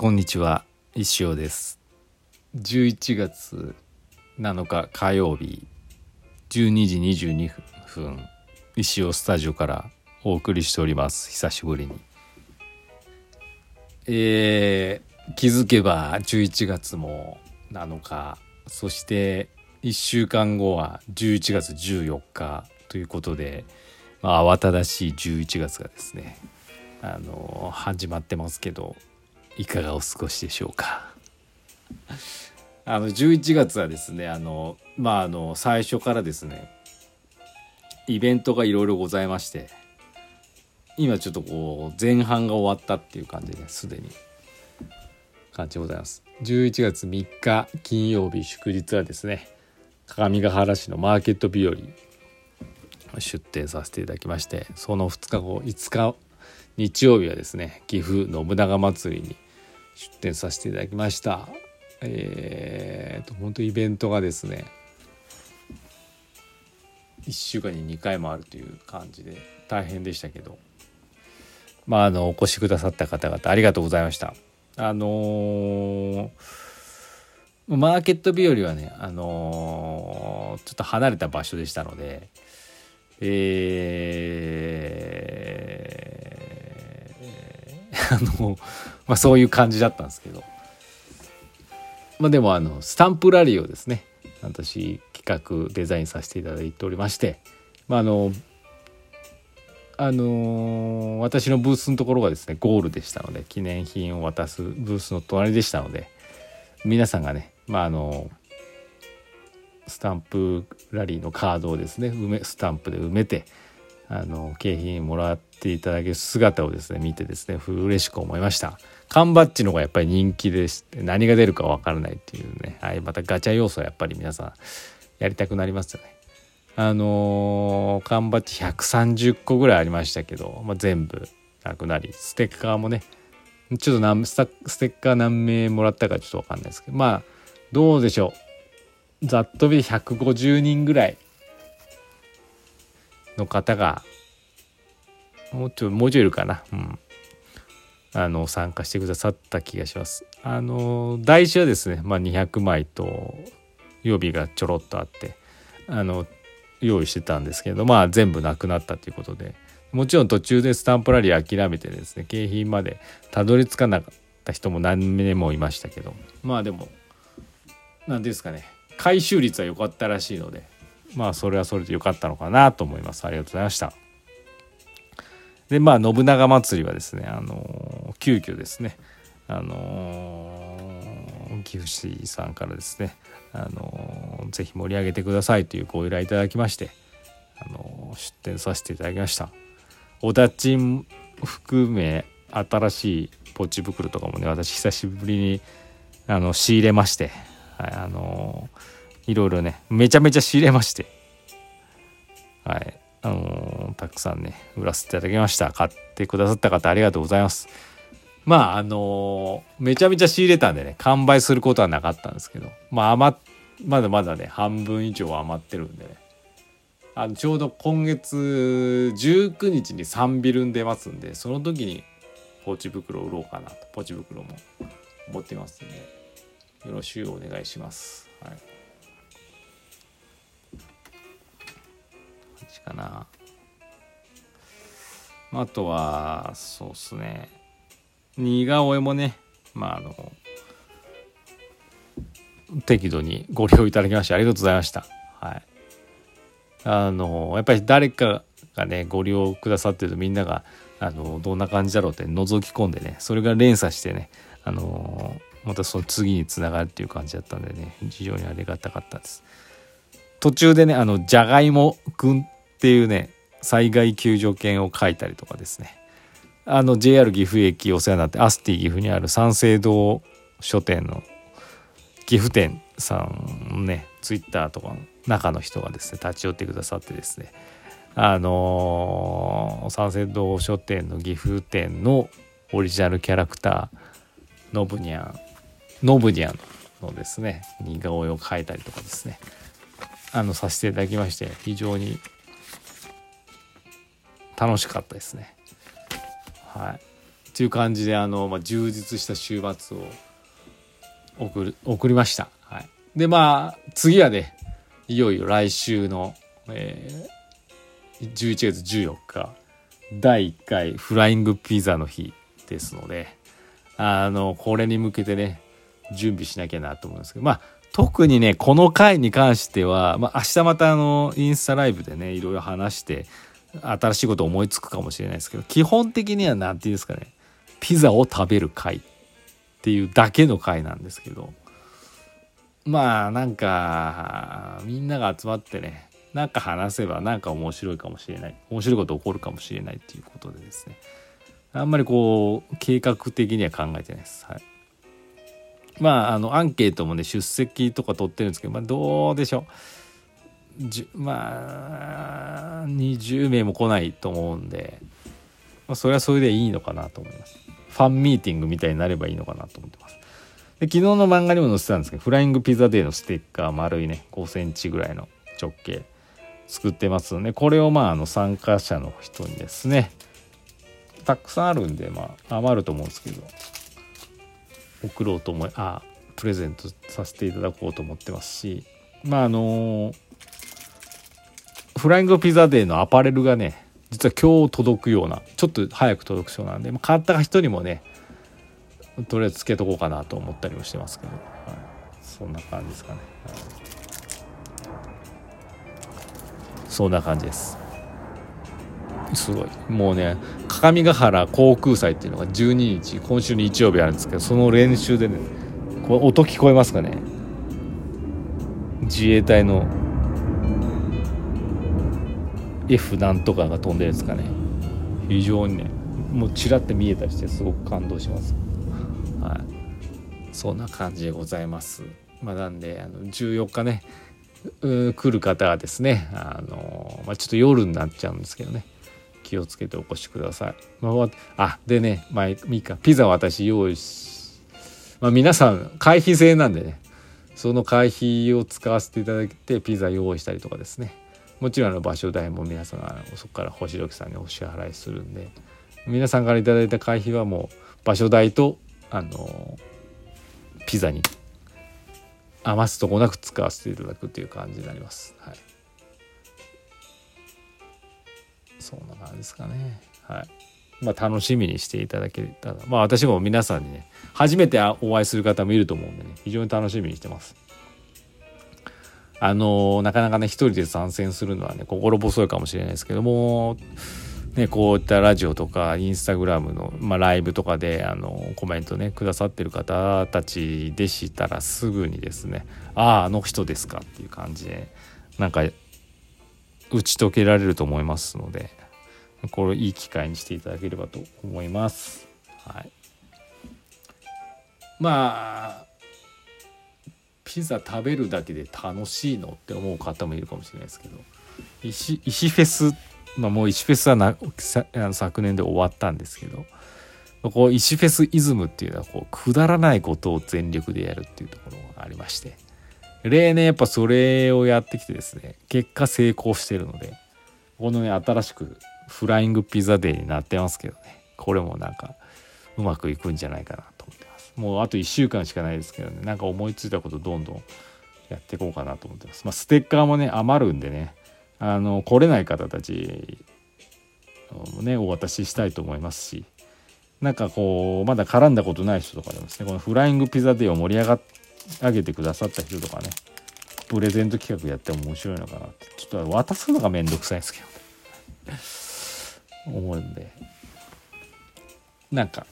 こんにちは石尾です。11月7日火曜日12時22分石尾スタジオからお送りしております。久しぶりに。えー、気づけば11月も7日そして1週間後は11月14日ということで、まあ、慌ただしい11月がですねあの始まってますけどいかがお過ごしでしょうか？あの11月はですねあのまああの最初からですねイベントがいろいろございまして今ちょっとこう前半が終わったっていう感じですでに感じでございます。11月3日金曜日祝日はですね鏡ヶ原市のマーケット日和出店させていただきましてその2日後5日日曜日はですね岐阜信長まつりに出店させていただきました。えーと本当イベントがですね1週間に2回もあるという感じで大変でしたけど。まああのお越しくださった方々ありがとうございました。あのー、マーケット日和はねあのー、ちょっと離れた場所でしたのでえー、あの、まあ、そういう感じだったんですけど、まあ、でもあのスタンプラリーをですね私企画デザインさせていただいておりまして、まあ、あのあの私のブースのところがですねゴールでしたので記念品を渡すブースの隣でしたので皆さんがねまああのスタンプラリーのカードをですね埋めスタンプで埋めてあの景品もらっていただける姿をですね見てですね嬉しく思いました。缶バッジの方がやっぱり人気でして何が出るか分からないっていうね。はいまたガチャ要素はやっぱり皆さんやりたくなりますよね。あのー、缶バッジ130個ぐらいありましたけど、まあ、全部なくなりステッカーもねちょっと何ステッカー何名もらったかちょっと分かんないですけどまあどうでしょう。ざっと見150人ぐらいの方がもうちょいもうちょいいるかな。うん。あの参加してくださった気がします。あの台紙はですね、まあ、200枚と予備がちょろっとあってあの用意してたんですけどまあ全部なくなったということでもちろん途中でスタンプラリー諦めてですね景品までたどり着かなかった人も何名もいましたけどまあでも何ですかね回収率は良かったらしいのでまあそれはそれで良かったのかなと思います。ありがとうございました。でまあ信長まつりはですねあの急遽ですねあの岐阜市さんからですねあのぜひ盛り上げてくださいというご依頼いただきましてあの出展させていただきました。おだち含め新しいポチ袋とかもね私久しぶりにあの仕入れましてはい、あのー、いろいろね、めちゃめちゃ仕入れまして、はい、あのー、たくさんね、売らせていただきました。買ってくださった方ありがとうございます。まあ、あのー、めちゃめちゃ仕入れたんでね、完売することはなかったんですけど、まあ、余まだまだね、半分以上余ってるんでね、あのちょうど今月19日に3ビルン出ますんで、その時にポチ袋売ろうかなと、ポチ袋も持ってますんで、よろしくお願いします。はい。かな。あとは、そうっすね。似顔絵もね、まあ、あの、適度にご利用いただきましてありがとうございました。はい。あの、やっぱり誰かがね、ご利用くださってるとみんなが、あの、どんな感じだろうって覗き込んでね、それが連鎖してね、あのまたその次につながるっていう感じだったんでね非常にありがたかったです途中でねあのじゃがいもくんっていうね災害救助犬を書いたりとかですね。あの JR 岐阜駅お世話になってアスティ岐阜にある三省堂書店の岐阜店さんねツイッターとかの中の人がですね立ち寄ってくださってですね。あのー、三省堂書店の岐阜店のオリジナルキャラクターノブニャンノブニャンのですね似顔絵を描いたりとかですね。あのさせていただきまして非常に楽しかったですね。はい。っていう感じであの、まあ、充実した週末を送る送りました。はい、でまあ次はねいよいよ来週の、えー、11月14日第1回フライングピザの日ですのであのこれに向けてね準備しなきゃなと思うんですけどまあ特にねこの回に関しては、まあ、明日またあのインスタライブでねいろいろ話して新しいこと思いつくかもしれないですけど基本的には何て言うんですかね。ピザを食べる回っていうだけの回なんですけど。まあなんかみんなが集まってねなんか話せばなんか面白いかもしれない。面白いこと起こるかもしれないっていうことでですね。あんまりこう計画的には考えてないです。はい、まああのアンケートもね出席とか取ってるんですけど、まあ、どうでしょう。まあ20名も来ないと思うんで、まあ、それはそれでいいのかなと思います。ファンミーティングみたいになればいいのかなと思ってます。で昨日の漫画にも載せたんですけどフライングピザデーのステッカー丸いね5センチぐらいの直径作ってますのでこれをまああの参加者の人にですねたくさんあるんでまあ余ると思うんですけど送ろうと思いあプレゼントさせていただこうと思ってますしまああのフライングピザデーのアパレルがね実は今日届くようなちょっと早く届くそうなんで、まあ、買った人にもねとりあえずつけとこうかなと思ったりもしてますけど、はい、そんな感じですかね。はい。そんな感じです。すごい。もうね各務原航空祭っていうのが12日今週日曜日あるんですけどその練習でねこれ音聞こえますかね？自衛隊の F なんとかが飛んでるんですかね。非常にねもうちらって見えたりしてすごく感動します。はい。そんな感じでございます。まあなんであの14日ね来る方はですねあの、まあ、ちょっと夜になっちゃうんですけどね気をつけてお越しください。まあ、あでね、まあ、いいかピザ私用意し、まあ、皆さん会費制なんでねその会費を使わせていただいてピザ用意したりとかですねもちろんあの場所代も皆さんそこから星時さんにお支払いするんで皆さんから頂いた会費はもう場所代とあのピザに余すとこなく使わせていただくという感じになります。はい、そんな感じですかね。はい。まあ楽しみにしていただけたら、まあ私も皆さんにね、初めてお会いする方もいると思うんでね、非常に楽しみにしてます。あのなかなかね、一人で参戦するのはね、心細いかもしれないですけども、ね、こういったラジオとかインスタグラムの、まあ、ライブとかであのコメントねくださってる方たちでしたらすぐにですね「あああの人ですか」っていう感じでなんか打ち解けられると思いますのでこれいい機会にしていただければと思います。はい、まあピザ食べるだけで楽しいのって思う方もいるかもしれないですけど。石石フェスまあ、もう石フェスはな昨年で終わったんですけど。こう石フェスイズムっていうのはこうくだらないことを全力でやるっていうところがありまして。例年やっぱそれをやってきてですね結果成功してるのでこのね新しくフライングピザデーになってますけどね。これもなんかうまくいくんじゃないかなと。もうあと1週間しかないですけどね。なんか思いついたことどんどんやっていこうかなと思ってます、まあ、ステッカーもね余るんでね。あの来れない方たちをねお渡ししたいと思いますし。なんかこうまだ絡んだことない人とかでもですねこのフライングピザデーを盛り上が上げてくださった人とかねプレゼント企画やっても面白いのかなって。ちょっと渡すのがめんどくさいですけど思うんで。なんか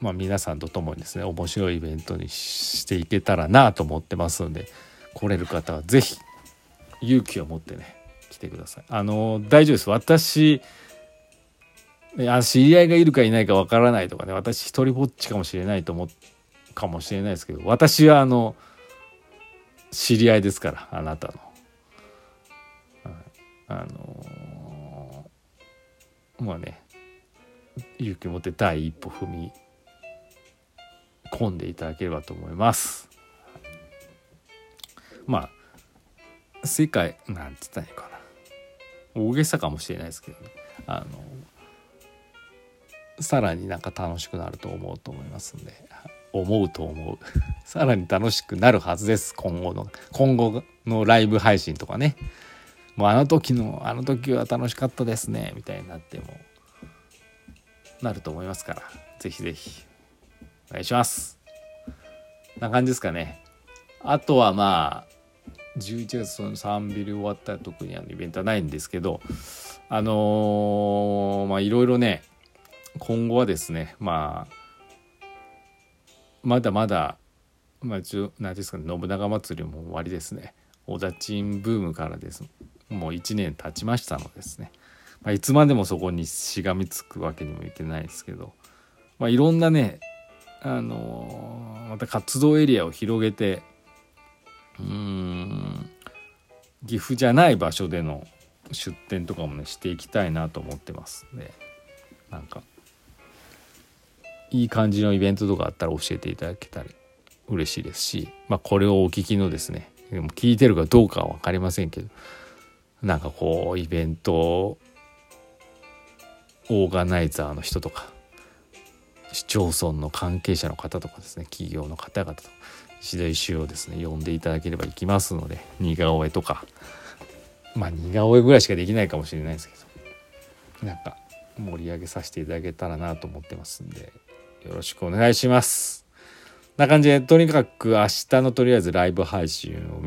まあ皆さんと共にですね面白いイベントにしていけたらなと思ってますので来れる方は是非勇気を持ってね来てください。あの大丈夫です。私あ知り合いがいるかいないかわからないとかね私一人ぼっちかもしれないと思うかもしれないですけど私はあの知り合いですからあなたの。あのまあね勇気を持って第一歩踏み込んでいただければと思います。まあ世界なんつったらいいかな。大げさかもしれないですけどね。あのさらになんか楽しくなると思うと思いますんで。思うと思う。さらに楽しくなるはずです。今後の今後のライブ配信とかね。もうあの時のあの時は楽しかったですね。みたいになってもなると思いますから。是非是非お願いします。な感じですかね。あとはまあ11月の3ビル終わったら特にあのイベントはないんですけどあのー、まあいろいろね今後はですねまあまだまだまあ何ですかね信長祭りも終わりですね。おだちんブームからですもう1年経ちましたのですね、まあ、いつまでもそこにしがみつくわけにもいけないですけど、まあ、いろんなねあの、また活動エリアを広げてうん岐阜じゃない場所での出店とかもねしていきたいなと思ってますね。なんかいい感じのイベントとかあったら教えていただけたら嬉しいですし、まあ、これをお聞きのですねでも聞いてるかどうかは分かりませんけどなんかこうイベントオーガナイザーの人とか市町村の関係者の方とかですね企業の方々と石田石をですね呼んでいただければ行きますので似顔絵とかまあ似顔絵ぐらいしかできないかもしれないですけどなんか盛り上げさせていただけたらなと思ってますんでよろしくお願いします。な感じでとにかく明日のとりあえずライブ配信を